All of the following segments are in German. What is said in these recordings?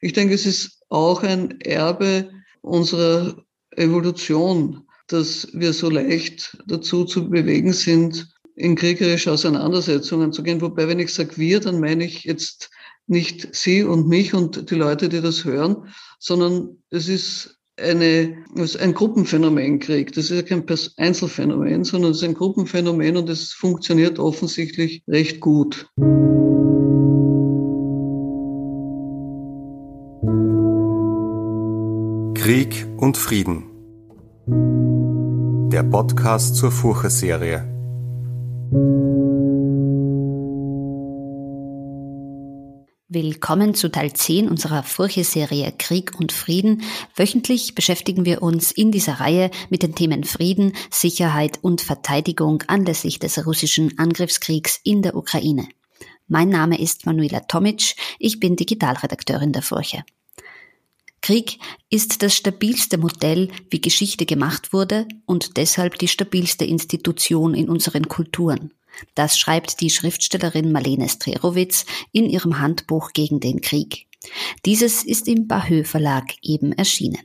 Ich denke, es ist auch ein Erbe unserer Evolution, dass wir so leicht dazu zu bewegen sind, in kriegerische Auseinandersetzungen zu gehen. Wobei, wenn ich sage wir, dann meine ich jetzt nicht Sie und mich und die Leute, die das hören, sondern es ist eine, es ist ein Gruppenphänomen Krieg. Das ist ja kein Einzelfenomen, sondern es ist ein Gruppenphänomen und es funktioniert offensichtlich recht gut. Krieg und Frieden. Der Podcast zur Furche-Serie. Willkommen zu Teil 10 unserer Furche-Serie Krieg und Frieden. Wöchentlich beschäftigen wir uns in dieser Reihe mit den Themen Frieden, Sicherheit und Verteidigung anlässlich des russischen Angriffskriegs in der Ukraine. Mein Name ist Manuela Tomic, ich bin Digitalredakteurin der Furche. Krieg ist das stabilste Modell, wie Geschichte gemacht wurde und deshalb die stabilste Institution in unseren Kulturen. Das schreibt die Schriftstellerin Marlene Strerowitz in ihrem Handbuch gegen den Krieg. Dieses ist im Bahö Verlag eben erschienen.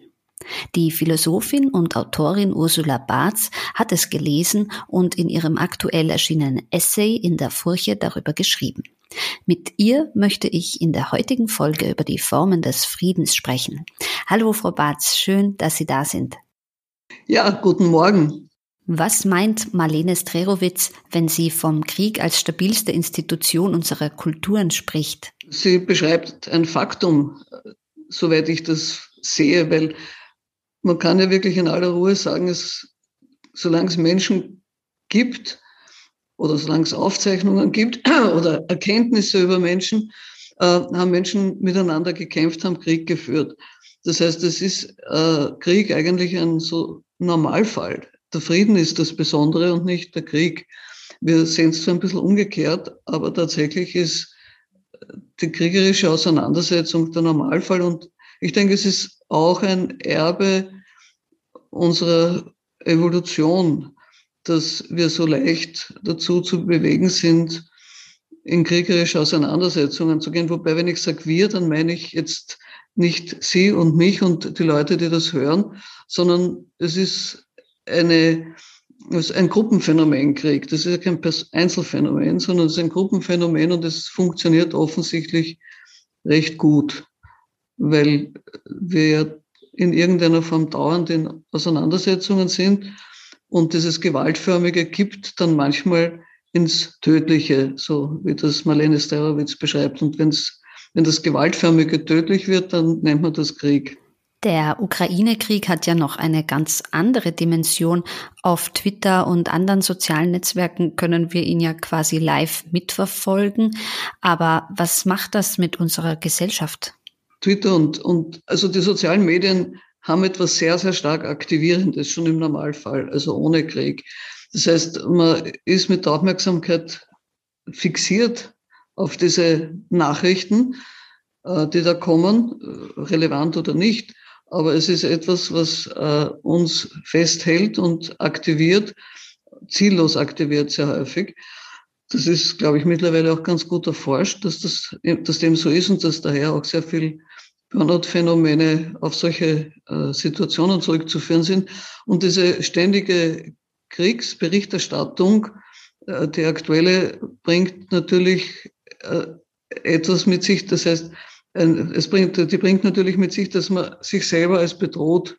Die Philosophin und Autorin Ursula Barth hat es gelesen und in ihrem aktuell erschienenen Essay in der Furche darüber geschrieben. Mit ihr möchte ich in der heutigen Folge über die Formen des Friedens sprechen. Hallo, Frau Barth, schön, dass Sie da sind. Ja, guten Morgen. Was meint Marlene Strerowitz, wenn sie vom Krieg als stabilste Institution unserer Kulturen spricht? Sie beschreibt ein Faktum, soweit ich das sehe, weil man kann ja wirklich in aller Ruhe sagen, es, solange es Menschen gibt oder solange es Aufzeichnungen gibt oder Erkenntnisse über Menschen, äh, haben Menschen miteinander gekämpft, haben Krieg geführt. Das heißt, es ist äh, Krieg eigentlich ein so Normalfall. Der Frieden ist das Besondere und nicht der Krieg. Wir sehen es zwar ein bisschen umgekehrt, aber tatsächlich ist die kriegerische Auseinandersetzung der Normalfall. Und ich denke, es ist auch ein Erbe unserer Evolution, dass wir so leicht dazu zu bewegen sind, in kriegerische Auseinandersetzungen zu gehen. Wobei, wenn ich sage wir, dann meine ich jetzt nicht Sie und mich und die Leute, die das hören, sondern es ist eine, es ist ein Gruppenphänomen Krieg. Das ist ja kein Einzelfenomen, sondern es ist ein Gruppenphänomen und es funktioniert offensichtlich recht gut, weil wir in irgendeiner Form dauernd in Auseinandersetzungen sind und dieses Gewaltförmige gibt dann manchmal ins Tödliche, so wie das Marlene Sterowitz beschreibt. Und wenn's, wenn das Gewaltförmige tödlich wird, dann nennt man das Krieg. Der Ukraine-Krieg hat ja noch eine ganz andere Dimension. Auf Twitter und anderen sozialen Netzwerken können wir ihn ja quasi live mitverfolgen. Aber was macht das mit unserer Gesellschaft? Twitter und, und also die sozialen Medien haben etwas sehr, sehr stark Aktivierendes, schon im Normalfall, also ohne Krieg. Das heißt, man ist mit der Aufmerksamkeit fixiert auf diese Nachrichten, äh, die da kommen, äh, relevant oder nicht aber es ist etwas, was äh, uns festhält und aktiviert, ziellos aktiviert sehr häufig. Das ist, glaube ich, mittlerweile auch ganz gut erforscht, dass das dass dem so ist und dass daher auch sehr viel Burnout-Phänomene auf solche äh, Situationen zurückzuführen sind. Und diese ständige Kriegsberichterstattung, äh, die aktuelle, bringt natürlich äh, etwas mit sich. Das heißt, es bringt, die bringt natürlich mit sich, dass man sich selber als bedroht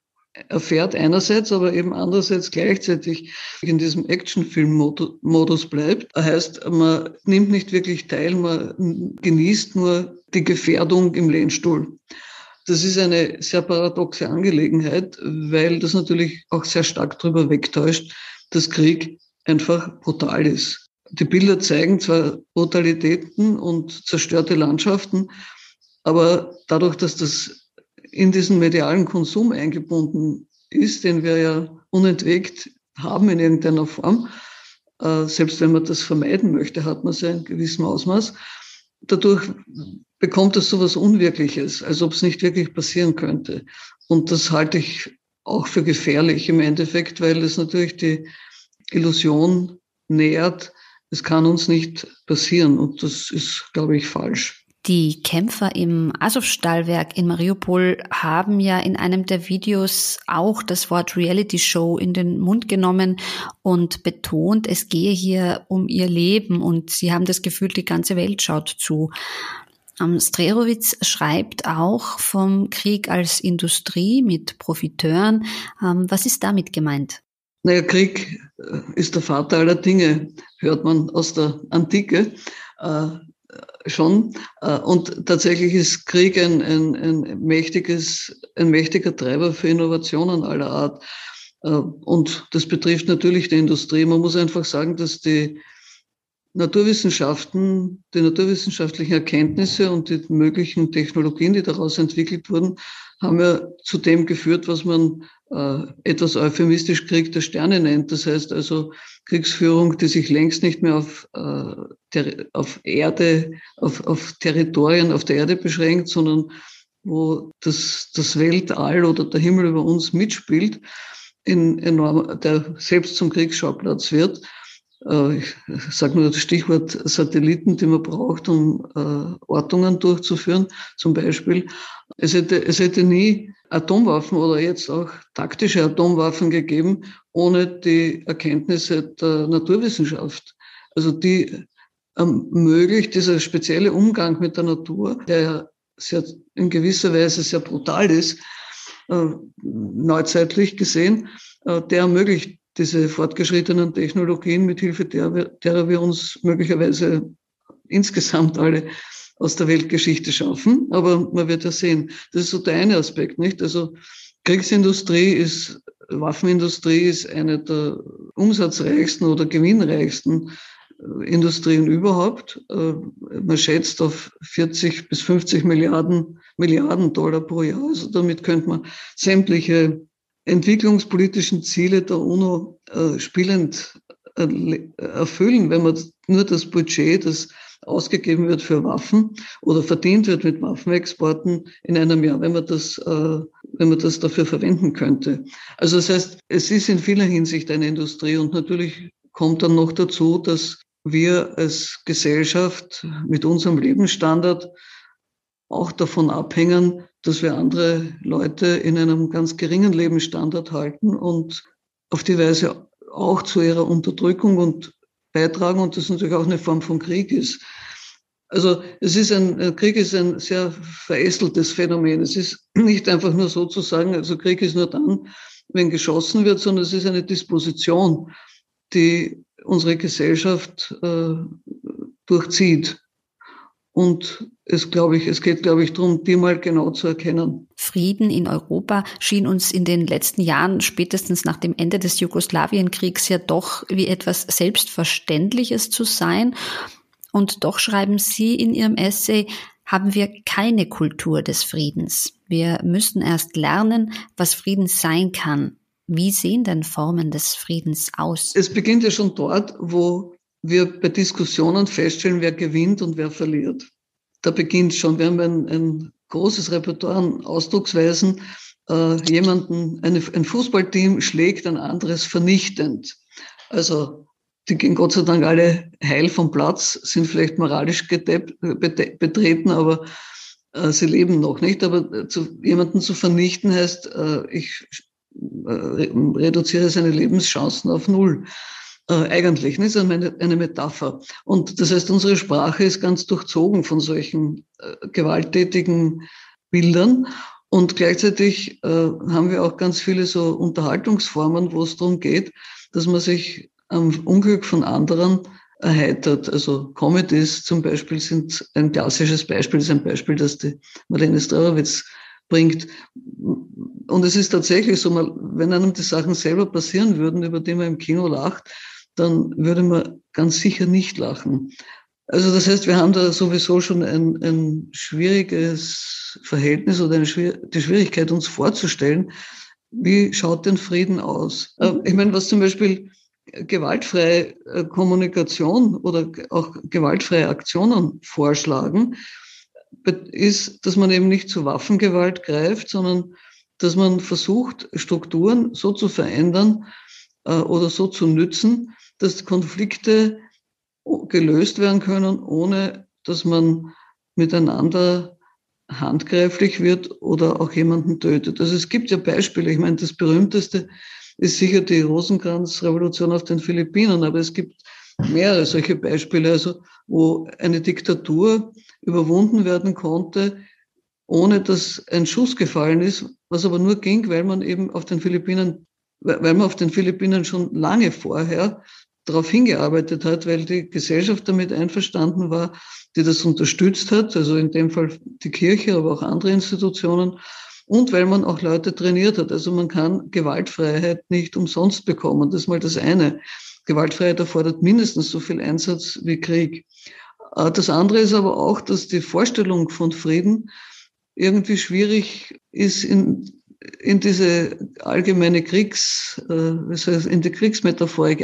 erfährt einerseits, aber eben andererseits gleichzeitig in diesem Actionfilm-Modus bleibt. Das heißt, man nimmt nicht wirklich teil, man genießt nur die Gefährdung im Lehnstuhl. Das ist eine sehr paradoxe Angelegenheit, weil das natürlich auch sehr stark darüber wegtäuscht, dass Krieg einfach brutal ist. Die Bilder zeigen zwar Brutalitäten und zerstörte Landschaften, aber dadurch, dass das in diesen medialen Konsum eingebunden ist, den wir ja unentwegt haben in irgendeiner Form, äh, selbst wenn man das vermeiden möchte, hat man es ja in gewissem Ausmaß. Dadurch bekommt es so etwas Unwirkliches, als ob es nicht wirklich passieren könnte. Und das halte ich auch für gefährlich im Endeffekt, weil es natürlich die Illusion nährt, es kann uns nicht passieren. Und das ist, glaube ich, falsch. Die Kämpfer im Azov-Stahlwerk in Mariupol haben ja in einem der Videos auch das Wort Reality Show in den Mund genommen und betont, es gehe hier um ihr Leben und sie haben das Gefühl, die ganze Welt schaut zu. Strelowitz schreibt auch vom Krieg als Industrie mit Profiteuren. Ähm, was ist damit gemeint? Naja, Krieg äh, ist der Vater aller Dinge, hört man aus der Antike. Äh, schon. Äh, und tatsächlich ist Krieg ein, ein, ein, mächtiges, ein mächtiger Treiber für Innovationen aller Art. Äh, und das betrifft natürlich die Industrie. Man muss einfach sagen, dass die Naturwissenschaften, die naturwissenschaftlichen Erkenntnisse und die möglichen Technologien, die daraus entwickelt wurden, haben ja zu dem geführt, was man äh, etwas euphemistisch Krieg der Sterne nennt. Das heißt also Kriegsführung, die sich längst nicht mehr auf, äh, auf Erde, auf, auf Territorien auf der Erde beschränkt, sondern wo das, das Weltall oder der Himmel über uns mitspielt, in enorm, der selbst zum Kriegsschauplatz wird. Äh, ich sage nur das Stichwort Satelliten, die man braucht, um äh, Ortungen durchzuführen, zum Beispiel. Es hätte, es hätte nie Atomwaffen oder jetzt auch taktische Atomwaffen gegeben, ohne die Erkenntnisse der Naturwissenschaft. Also die ermöglicht dieser spezielle Umgang mit der Natur, der ja sehr, in gewisser Weise sehr brutal ist, äh, neuzeitlich gesehen, der ermöglicht diese fortgeschrittenen Technologien, mit Hilfe derer, derer wir uns möglicherweise insgesamt alle aus der Weltgeschichte schaffen. Aber man wird ja sehen. Das ist so der eine Aspekt, nicht? Also Kriegsindustrie ist, Waffenindustrie ist eine der umsatzreichsten oder gewinnreichsten äh, Industrien überhaupt. Äh, man schätzt auf 40 bis 50 Milliarden, Milliarden Dollar pro Jahr. Also damit könnte man sämtliche entwicklungspolitischen Ziele der UNO äh, spielend erfüllen, wenn man nur das Budget, das ausgegeben wird für Waffen oder verdient wird mit Waffenexporten in einem Jahr, wenn man das, äh, wenn man das dafür verwenden könnte. Also das heißt, es ist in vieler Hinsicht eine Industrie und natürlich kommt dann noch dazu, dass wir als Gesellschaft mit unserem Lebensstandard auch davon abhängen, dass wir andere Leute in einem ganz geringen Lebensstandard halten und auf die Weise auch zu ihrer Unterdrückung und beitragen und das natürlich auch eine Form von Krieg ist. Also es ist ein, Krieg ist ein sehr verästeltes Phänomen. Es ist nicht einfach nur so zu sagen, also Krieg ist nur dann, wenn geschossen wird, sondern es ist eine Disposition, die unsere Gesellschaft äh, durchzieht. Und es, glaube ich, es geht, glaube ich, darum, die mal genau zu erkennen. Frieden in Europa schien uns in den letzten Jahren, spätestens nach dem Ende des Jugoslawienkriegs, ja doch wie etwas Selbstverständliches zu sein. Und doch schreiben Sie in Ihrem Essay, haben wir keine Kultur des Friedens. Wir müssen erst lernen, was Frieden sein kann. Wie sehen denn Formen des Friedens aus? Es beginnt ja schon dort, wo wir bei Diskussionen feststellen, wer gewinnt und wer verliert. Da beginnt schon, wir haben ein, ein großes Repertoire an Ausdrucksweisen. Äh, jemanden, eine, ein Fußballteam schlägt ein anderes vernichtend. Also die gehen Gott sei Dank alle heil vom Platz, sind vielleicht moralisch betreten, aber äh, sie leben noch nicht. Aber äh, zu, jemanden zu vernichten heißt, äh, ich äh, reduziere seine Lebenschancen auf Null eigentlich. Ne? Das ist eine, Metapher. Und das heißt, unsere Sprache ist ganz durchzogen von solchen äh, gewalttätigen Bildern. Und gleichzeitig äh, haben wir auch ganz viele so Unterhaltungsformen, wo es darum geht, dass man sich am Unglück von anderen erheitert. Also Comedies zum Beispiel sind ein klassisches Beispiel, ist ein Beispiel, das die Marlene Strarowitz bringt. Und es ist tatsächlich so, wenn einem die Sachen selber passieren würden, über die man im Kino lacht, dann würde man ganz sicher nicht lachen. Also das heißt, wir haben da sowieso schon ein, ein schwieriges Verhältnis oder eine, die Schwierigkeit, uns vorzustellen, wie schaut denn Frieden aus? Äh, ich meine, was zum Beispiel gewaltfreie äh, Kommunikation oder auch gewaltfreie Aktionen vorschlagen, ist, dass man eben nicht zu Waffengewalt greift, sondern dass man versucht, Strukturen so zu verändern äh, oder so zu nützen, dass Konflikte gelöst werden können, ohne dass man miteinander handgreiflich wird oder auch jemanden tötet. Also es gibt ja Beispiele. Ich meine, das berühmteste ist sicher die Rosenkranz-Revolution auf den Philippinen, aber es gibt mehrere solche Beispiele, also wo eine Diktatur überwunden werden konnte, ohne dass ein Schuss gefallen ist, was aber nur ging, weil man eben auf den Philippinen, weil man auf den Philippinen schon lange vorher darauf hingearbeitet hat, weil die Gesellschaft damit einverstanden war, die das unterstützt hat, also in dem Fall die Kirche, aber auch andere Institutionen, und weil man auch Leute trainiert hat. Also man kann Gewaltfreiheit nicht umsonst bekommen. Das ist mal das eine. Gewaltfreiheit erfordert mindestens so viel Einsatz wie Krieg. Äh, das andere ist aber auch, dass die Vorstellung von Frieden irgendwie schwierig ist in, in diese allgemeine Kriegs, äh, in die Kriegsmetaphorik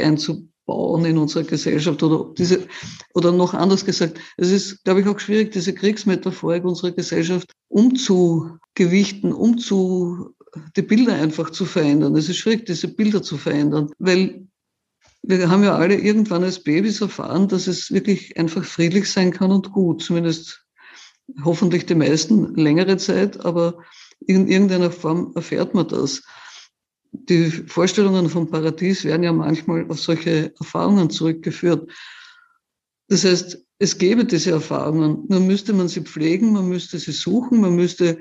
einzubauen in unserer Gesellschaft oder diese, oder noch anders gesagt, es ist, glaube ich, auch schwierig, diese Kriegsmetaphorik unserer Gesellschaft umzugewichten, umzu, die Bilder einfach zu verändern. Es ist schwierig, diese Bilder zu verändern, weil wir haben ja alle irgendwann als Babys erfahren, dass es wirklich einfach friedlich sein kann und gut, zumindest hoffentlich die meisten längere Zeit, aber in irgendeiner Form erfährt man das. Die Vorstellungen vom Paradies werden ja manchmal auf solche Erfahrungen zurückgeführt. Das heißt, es gäbe diese Erfahrungen, nur müsste man sie pflegen, man müsste sie suchen, man müsste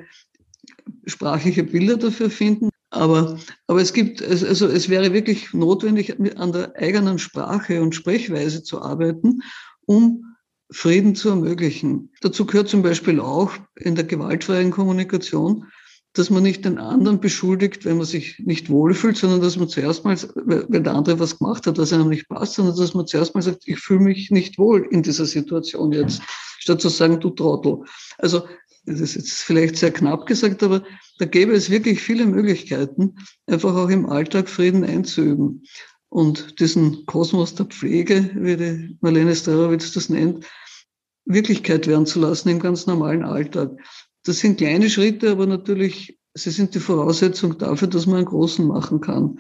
sprachliche Bilder dafür finden. Aber, aber es gibt, also es wäre wirklich notwendig, an der eigenen Sprache und Sprechweise zu arbeiten, um Frieden zu ermöglichen. Dazu gehört zum Beispiel auch in der gewaltfreien Kommunikation, dass man nicht den anderen beschuldigt, wenn man sich nicht wohlfühlt, sondern dass man zuerst mal, wenn der andere was gemacht hat, was einem nicht passt, sondern dass man zuerst mal sagt, ich fühle mich nicht wohl in dieser Situation jetzt, statt zu sagen, du Trottel. Also das ist jetzt vielleicht sehr knapp gesagt, aber da gäbe es wirklich viele Möglichkeiten, einfach auch im Alltag Frieden einzuüben. Und diesen Kosmos der Pflege, wie die Marlene Starowitz das nennt, Wirklichkeit werden zu lassen im ganz normalen Alltag. Das sind kleine Schritte, aber natürlich, sie sind die Voraussetzung dafür, dass man einen großen machen kann.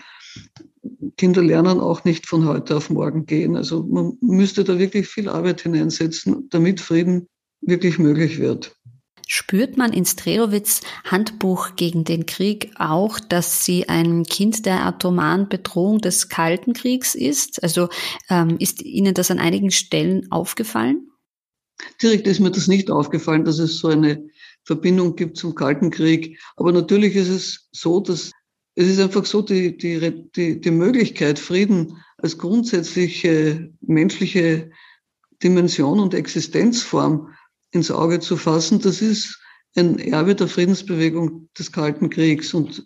Kinder lernen auch nicht von heute auf morgen gehen. Also man müsste da wirklich viel Arbeit hineinsetzen, damit Frieden wirklich möglich wird. Spürt man in Strelowitz Handbuch gegen den Krieg auch, dass sie ein Kind der atomaren Bedrohung des Kalten Kriegs ist? Also ähm, ist Ihnen das an einigen Stellen aufgefallen? Direkt ist mir das nicht aufgefallen, dass es so eine Verbindung gibt zum Kalten Krieg. Aber natürlich ist es so, dass es ist einfach so, die, die, die, die Möglichkeit, Frieden als grundsätzliche menschliche Dimension und Existenzform ins Auge zu fassen, das ist ein Erbe der Friedensbewegung des Kalten Kriegs. Und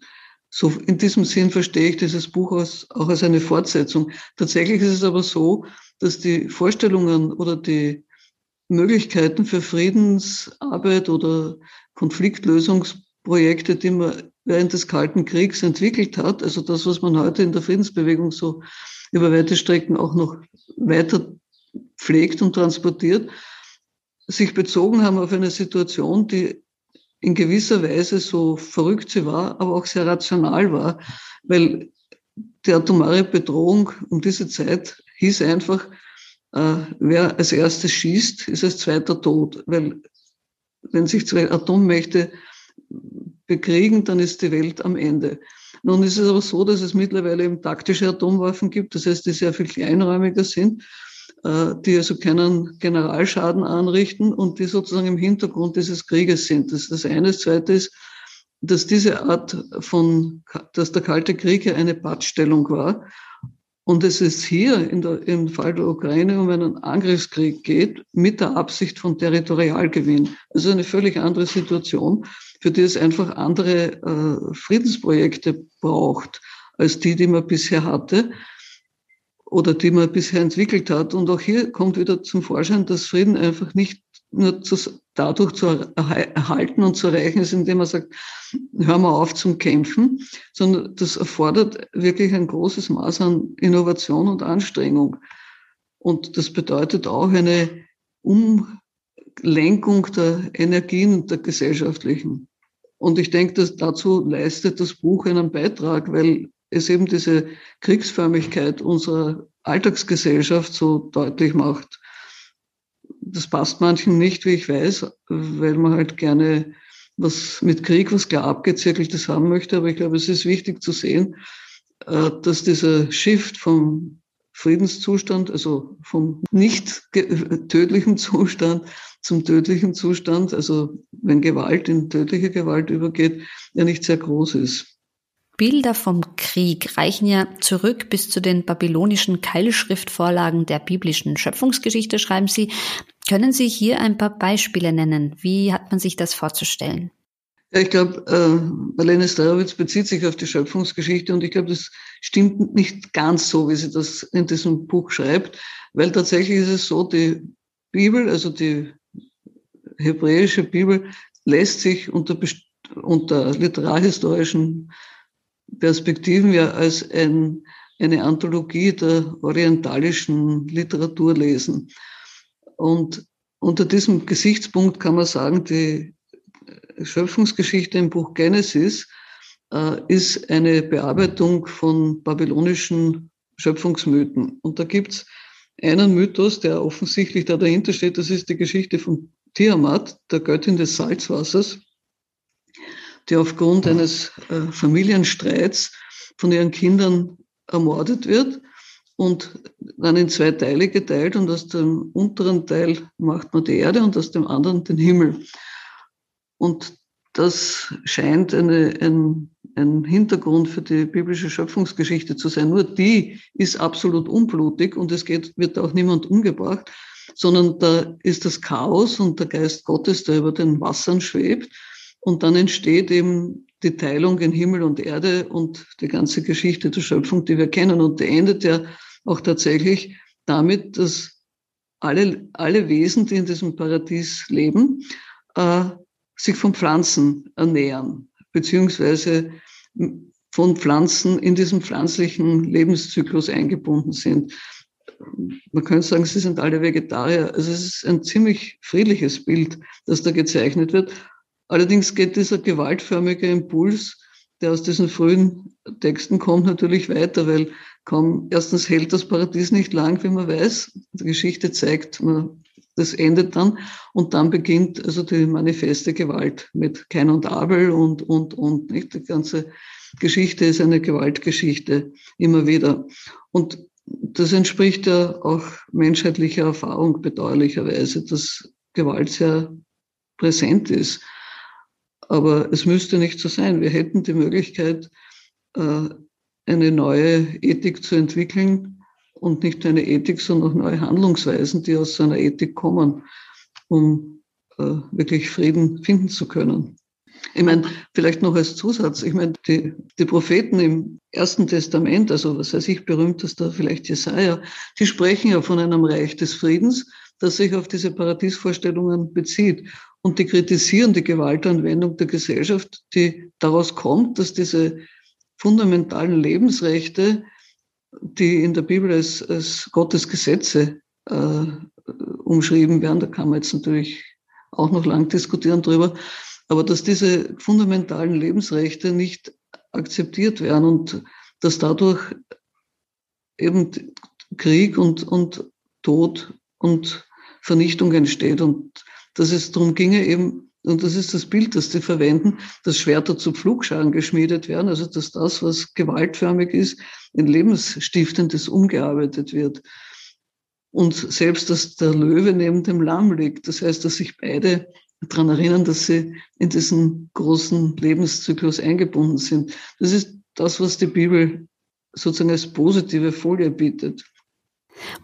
so in diesem Sinn verstehe ich dieses Buch als, auch als eine Fortsetzung. Tatsächlich ist es aber so, dass die Vorstellungen oder die Möglichkeiten für Friedensarbeit oder Konfliktlösungsprojekte, die man während des Kalten Kriegs entwickelt hat, also das, was man heute in der Friedensbewegung so über weite Strecken auch noch weiter pflegt und transportiert, sich bezogen haben auf eine Situation, die in gewisser Weise so verrückt sie war, aber auch sehr rational war, weil die atomare Bedrohung um diese Zeit hieß einfach, wer als erstes schießt, ist als zweiter tot, weil wenn sich zwei Atommächte bekriegen, dann ist die Welt am Ende. Nun ist es aber so, dass es mittlerweile eben taktische Atomwaffen gibt, das heißt, die sehr viel kleinräumiger sind äh, die also keinen Generalschaden anrichten und die sozusagen im Hintergrund dieses Krieges sind. Das ist das eine. Das zweite ist, dass diese Art von, dass der Kalte Krieg ja eine Pattstellung war und es ist hier in der, im Fall der Ukraine um einen Angriffskrieg geht mit der Absicht von Territorialgewinn. Also eine völlig andere Situation, für die es einfach andere äh, Friedensprojekte braucht als die, die man bisher hatte oder die man bisher entwickelt hat. Und auch hier kommt wieder zum Vorschein, dass Frieden einfach nicht nur zu, dadurch zu erhalten und zu erreichen ist, indem man sagt, hör mal auf zum Kämpfen, sondern das erfordert wirklich ein großes Maß an Innovation und Anstrengung. Und das bedeutet auch eine Umlenkung der Energien der gesellschaftlichen. Und ich denke, dass dazu leistet das Buch einen Beitrag, weil es eben diese Kriegsförmigkeit unserer Alltagsgesellschaft so deutlich macht. Das passt manchen nicht, wie ich weiß, weil man halt gerne was mit Krieg, was klar abgezirkeltes haben möchte. Aber ich glaube, es ist wichtig zu sehen, äh, dass dieser Shift vom Friedenszustand, also vom nicht tödlichen Zustand zum tödlichen Zustand, also wenn Gewalt in tödliche Gewalt übergeht, ja nicht sehr groß ist. Bilder vom Krieg reichen ja zurück bis zu den babylonischen Keilschriftvorlagen der biblischen Schöpfungsgeschichte, schreiben Sie. Können Sie hier ein paar Beispiele nennen? Wie hat man sich das vorzustellen? Ja, ich glaube, äh, Marlene Starowitz bezieht sich auf die Schöpfungsgeschichte und ich glaube, das stimmt nicht ganz so, wie sie das in diesem Buch schreibt, weil tatsächlich ist es so, die Bibel, also die hebräische Bibel, lässt sich unter, unter literarhistorischen Perspektiven ja als ein, eine Anthologie der orientalischen Literatur lesen. Und unter diesem Gesichtspunkt kann man sagen, die Schöpfungsgeschichte im Buch Genesis äh, ist eine Bearbeitung von babylonischen Schöpfungsmythen. Und da gibt's einen Mythos, der offensichtlich da dahinter steht, das ist die Geschichte von Tiamat, der Göttin des Salzwassers die aufgrund eines äh, Familienstreits von ihren Kindern ermordet wird und dann in zwei Teile geteilt und aus dem unteren Teil macht man die Erde und aus dem anderen den Himmel. Und das scheint eine, ein, ein Hintergrund für die biblische Schöpfungsgeschichte zu sein. Nur die ist absolut unblutig und es geht, wird auch niemand umgebracht, sondern da ist das Chaos und der Geist Gottes, der über den Wassern schwebt und dann entsteht eben die Teilung in Himmel und Erde und die ganze Geschichte der Schöpfung, die wir kennen. Und die endet ja auch tatsächlich damit, dass alle, alle Wesen, die in diesem Paradies leben, äh, sich von Pflanzen ernähren, beziehungsweise von Pflanzen in diesem pflanzlichen Lebenszyklus eingebunden sind. Man könnte sagen, sie sind alle Vegetarier. Also es ist ein ziemlich friedliches Bild, das da gezeichnet wird. Allerdings geht dieser gewaltförmige Impuls, der aus diesen frühen Texten kommt, natürlich weiter, weil kaum, erstens hält das Paradies nicht lang, wie man weiß. Die Geschichte zeigt, man, das endet dann und dann beginnt also die manifeste Gewalt mit Kain und Abel und, und, und, nicht? Die ganze Geschichte ist eine Gewaltgeschichte immer wieder. Und das entspricht ja auch menschheitlicher Erfahrung bedauerlicherweise, dass Gewalt sehr präsent ist. Aber es müsste nicht so sein. Wir hätten die Möglichkeit, äh, eine neue Ethik zu entwickeln und nicht eine Ethik, sondern auch neue Handlungsweisen, die aus so einer Ethik kommen, um äh, wirklich Frieden finden zu können. Ich meine, vielleicht noch als Zusatz, ich meine, die, die Propheten im Ersten Testament, also was weiß ich, berühmtester vielleicht Jesaja, die sprechen ja von einem Reich des Friedens, das sich auf diese Paradiesvorstellungen bezieht. Und die kritisieren die Gewaltanwendung der Gesellschaft, die daraus kommt, dass diese fundamentalen Lebensrechte, die in der Bibel als, als Gottes Gesetze äh, umschrieben werden, da kann man jetzt natürlich auch noch lang diskutieren drüber, aber dass diese fundamentalen Lebensrechte nicht akzeptiert werden und dass dadurch eben Krieg und, und Tod und Vernichtung entsteht und dass es darum ginge eben, und das ist das Bild, das sie verwenden, dass Schwerter zu Pflugscharen geschmiedet werden, also dass das, was gewaltförmig ist, in Lebensstiftendes umgearbeitet wird. Und selbst, dass der Löwe neben dem Lamm liegt. Das heißt, dass sich beide daran erinnern, dass sie in diesen großen Lebenszyklus eingebunden sind. Das ist das, was die Bibel sozusagen als positive Folie bietet.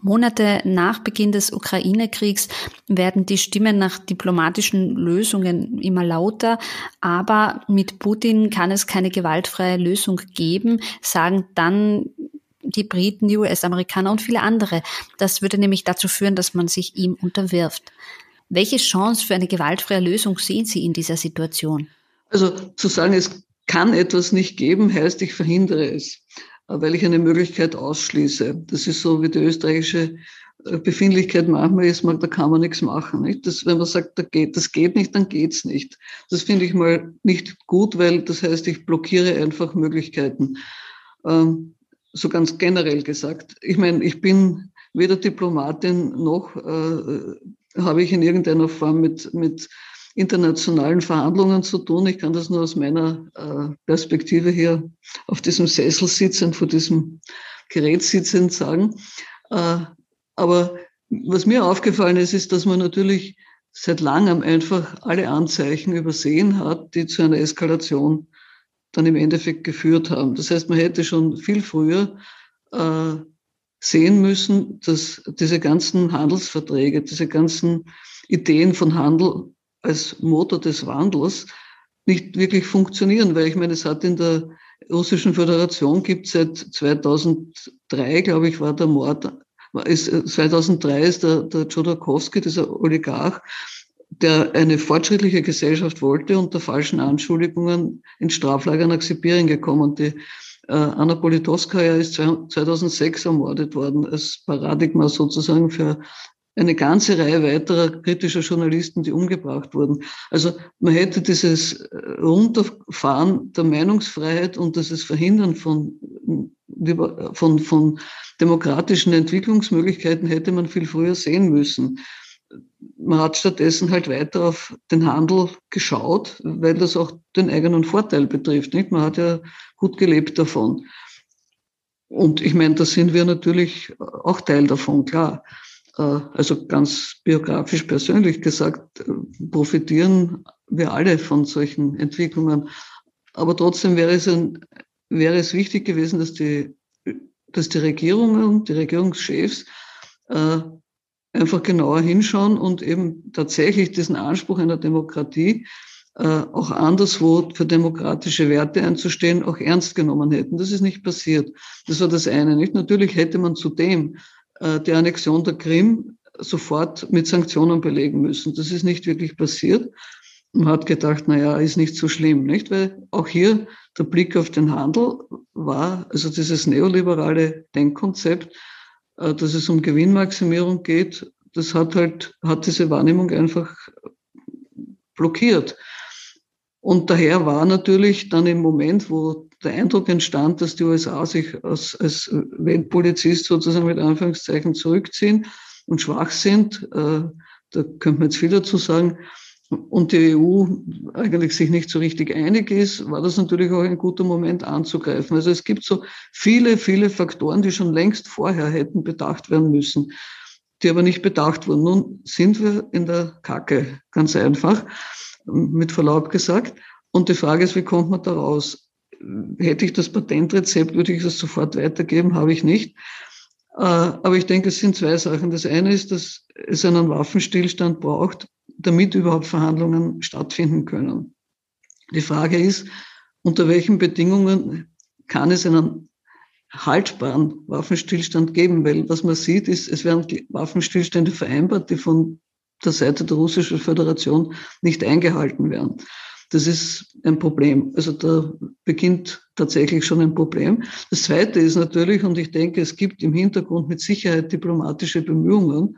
Monate nach Beginn des Ukraine-Kriegs werden die Stimmen nach diplomatischen Lösungen immer lauter, aber mit Putin kann es keine gewaltfreie Lösung geben, sagen dann die Briten, die US-Amerikaner und viele andere. Das würde nämlich dazu führen, dass man sich ihm unterwirft. Welche Chance für eine gewaltfreie Lösung sehen Sie in dieser Situation? Also zu sagen, es kann etwas nicht geben, heißt, ich verhindere es weil ich eine Möglichkeit ausschließe. Das ist so wie die österreichische äh, Befindlichkeit manchmal ist, da kann man nichts machen. Nicht? Das, wenn man sagt, das geht, das geht nicht, dann geht's nicht. Das finde ich mal nicht gut, weil das heißt, ich blockiere einfach Möglichkeiten. Ähm, so ganz generell gesagt. Ich meine, ich bin weder Diplomatin noch äh, habe ich in irgendeiner Form mit, mit internationalen Verhandlungen zu tun. Ich kann das nur aus meiner äh, Perspektive hier auf diesem Sessel sitzend, vor diesem Gerät sitzend sagen. Äh, aber was mir aufgefallen ist, ist, dass man natürlich seit langem einfach alle Anzeichen übersehen hat, die zu einer Eskalation dann im Endeffekt geführt haben. Das heißt, man hätte schon viel früher äh, sehen müssen, dass diese ganzen Handelsverträge, diese ganzen Ideen von Handel als Motor des Wandels nicht wirklich funktionieren, weil ich meine, es hat in der Russischen Föderation gibt seit 2003, glaube ich, war der Mord, ist, 2003 ist der, der Chodorkowski, dieser Oligarch, der eine fortschrittliche Gesellschaft wollte, unter falschen Anschuldigungen in Straflager nach Sibirien gekommen. Und die äh, Anna Politowskaja ist 2006 ermordet worden als Paradigma sozusagen für eine ganze Reihe weiterer kritischer Journalisten, die umgebracht wurden. Also man hätte dieses äh, Runterfahren der Meinungsfreiheit und dieses Verhindern von, von, von demokratischen Entwicklungsmöglichkeiten hätte man viel früher sehen müssen. Man hat stattdessen halt weiter auf den Handel geschaut, weil das auch den eigenen Vorteil betrifft. Nicht? Man hat ja gut gelebt davon. Und ich meine, da sind wir natürlich auch Teil davon, klar. Äh, also ganz biografisch persönlich gesagt, äh, profitieren wir alle von solchen Entwicklungen. Aber trotzdem wäre es, ein, wäre es wichtig gewesen, dass die, dass die Regierungen, die Regierungschefs äh, einfach genauer hinschauen und eben tatsächlich diesen Anspruch einer Demokratie äh, auch anderswo für demokratische Werte einzustehen, auch ernst genommen hätten. Das ist nicht passiert. Das war das eine. Nicht natürlich hätte man zudem die Annexion der Krim sofort mit Sanktionen belegen müssen. Das ist nicht wirklich passiert. Man hat gedacht, na ja, ist nicht so schlimm, nicht? Weil auch hier der Blick auf den Handel war, also dieses neoliberale Denkkonzept, äh, dass es um Gewinnmaximierung geht, das hat halt, hat diese Wahrnehmung einfach blockiert. Und daher war natürlich dann im Moment, wo der Eindruck entstand, dass die USA sich als, als Weltpolizist sozusagen mit Anführungszeichen zurückziehen und schwach sind, äh, da könnte man jetzt viel dazu sagen, und die EU eigentlich sich nicht so richtig einig ist, war das natürlich auch ein guter Moment anzugreifen. Also es gibt so viele, viele Faktoren, die schon längst vorher hätten bedacht werden müssen, die aber nicht bedacht wurden. Nun sind wir in der Kacke, ganz einfach mit Verlaub gesagt. Und die Frage ist, wie kommt man da raus? Hätte ich das Patentrezept, würde ich das sofort weitergeben, habe ich nicht. Äh, aber ich denke, es sind zwei Sachen. Das eine ist, dass es einen Waffenstillstand braucht, damit überhaupt Verhandlungen stattfinden können. Die Frage ist, unter welchen Bedingungen kann es einen haltbaren Waffenstillstand geben? Weil was man sieht, ist, es werden Waffenstillstände vereinbart, die von der Seite der Russischen Föderation nicht eingehalten werden. Das ist ein Problem. Also da beginnt tatsächlich schon ein Problem. Das Zweite ist natürlich, und ich denke, es gibt im Hintergrund mit Sicherheit diplomatische Bemühungen,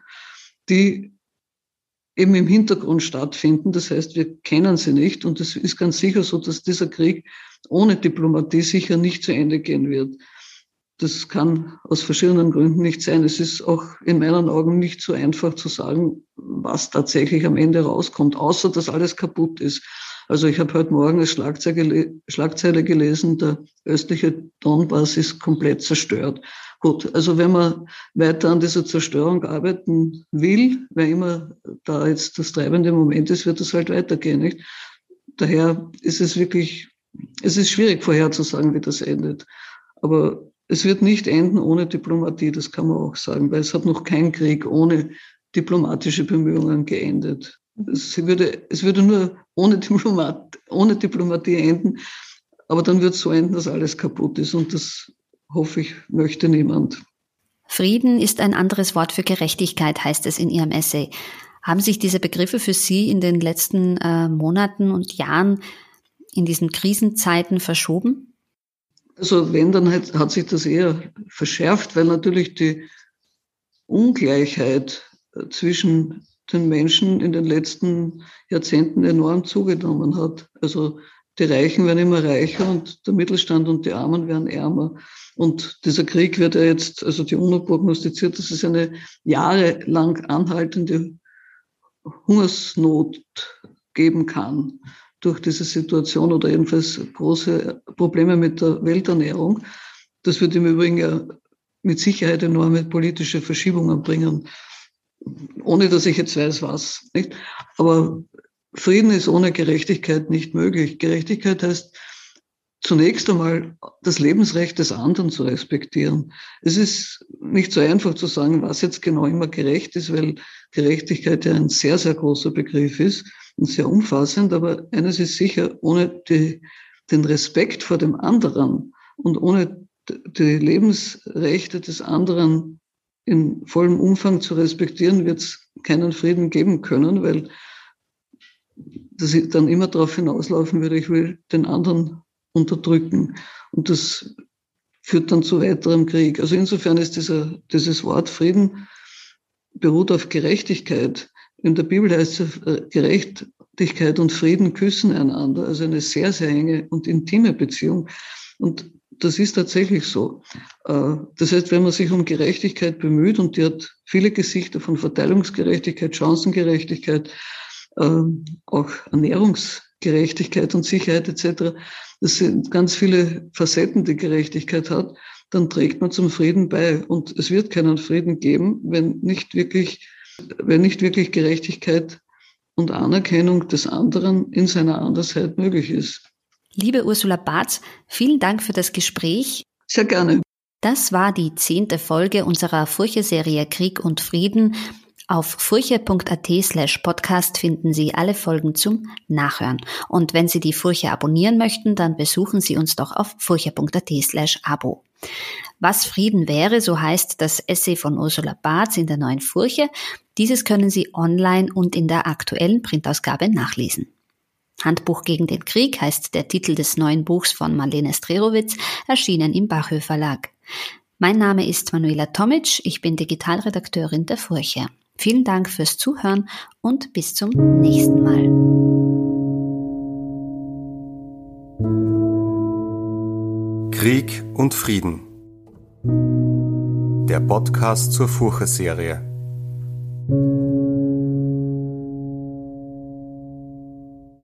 die eben im Hintergrund stattfinden. Das heißt, wir kennen sie nicht. Und es ist ganz sicher so, dass dieser Krieg ohne Diplomatie sicher nicht zu Ende gehen wird. Das kann aus verschiedenen Gründen nicht sein. Es ist auch in meinen Augen nicht so einfach zu sagen, was tatsächlich am Ende rauskommt, außer dass alles kaputt ist. Also ich habe heute Morgen als Schlagzeile gelesen, der östliche Donbass ist komplett zerstört. Gut, also wenn man weiter an dieser Zerstörung arbeiten will, wer immer da jetzt das treibende Moment ist, wird es halt weitergehen. Nicht? Daher ist es wirklich, es ist schwierig vorherzusagen, wie das endet. Aber es wird nicht enden ohne Diplomatie, das kann man auch sagen, weil es hat noch kein Krieg ohne diplomatische Bemühungen geendet. Es würde, es würde nur ohne, Diplomat, ohne Diplomatie enden, aber dann wird es so enden, dass alles kaputt ist und das hoffe ich, möchte niemand. Frieden ist ein anderes Wort für Gerechtigkeit, heißt es in Ihrem Essay. Haben sich diese Begriffe für Sie in den letzten äh, Monaten und Jahren in diesen Krisenzeiten verschoben? Also wenn, dann hat, hat sich das eher verschärft, weil natürlich die Ungleichheit äh, zwischen den Menschen in den letzten Jahrzehnten enorm zugenommen hat. Also die Reichen werden immer reicher und der Mittelstand und die Armen werden ärmer. Und dieser Krieg wird ja jetzt, also die UNO prognostiziert, dass es eine jahrelang anhaltende Hungersnot geben kann durch diese Situation oder jedenfalls große Probleme mit der Welternährung. Das wird im Übrigen ja mit Sicherheit enorme politische Verschiebungen bringen, ohne dass ich jetzt weiß, was. Nicht? Aber Frieden ist ohne Gerechtigkeit nicht möglich. Gerechtigkeit heißt zunächst einmal das Lebensrecht des anderen zu respektieren. Es ist nicht so einfach zu sagen, was jetzt genau immer gerecht ist, weil Gerechtigkeit ja ein sehr, sehr großer Begriff ist und sehr umfassend. Aber eines ist sicher, ohne die, den Respekt vor dem anderen und ohne die Lebensrechte des anderen in vollem Umfang zu respektieren, wird es keinen Frieden geben können, weil das dann immer darauf hinauslaufen würde, ich will den anderen unterdrücken. Und das führt dann zu weiterem Krieg. Also insofern ist dieser, dieses Wort Frieden beruht auf Gerechtigkeit. In der Bibel heißt es, äh, Gerechtigkeit und Frieden küssen einander. Also eine sehr, sehr enge und intime Beziehung. Und das ist tatsächlich so. Äh, das heißt, wenn man sich um Gerechtigkeit bemüht, und die hat viele Gesichter von Verteilungsgerechtigkeit, Chancengerechtigkeit, ähm, auch Ernährungsgerechtigkeit und Sicherheit etc., das sind ganz viele Facetten, die Gerechtigkeit hat, dann trägt man zum Frieden bei. Und es wird keinen Frieden geben, wenn nicht wirklich, wenn nicht wirklich Gerechtigkeit und Anerkennung des anderen in seiner Andersheit möglich ist. Liebe Ursula Barth, vielen Dank für das Gespräch. Sehr gerne. Das war die zehnte Folge unserer Furche-Serie Krieg und Frieden. Auf furche.at slash podcast finden Sie alle Folgen zum Nachhören. Und wenn Sie die Furche abonnieren möchten, dann besuchen Sie uns doch auf furche.at slash abo. Was Frieden wäre, so heißt das Essay von Ursula Barth in der neuen Furche. Dieses können Sie online und in der aktuellen Printausgabe nachlesen. Handbuch gegen den Krieg heißt der Titel des neuen Buchs von Marlene Strerowitz, erschienen im Bachö Verlag. Mein Name ist Manuela Tomic, ich bin Digitalredakteurin der Furche. Vielen Dank fürs Zuhören und bis zum nächsten Mal. Krieg und Frieden. Der Podcast zur Furche-Serie.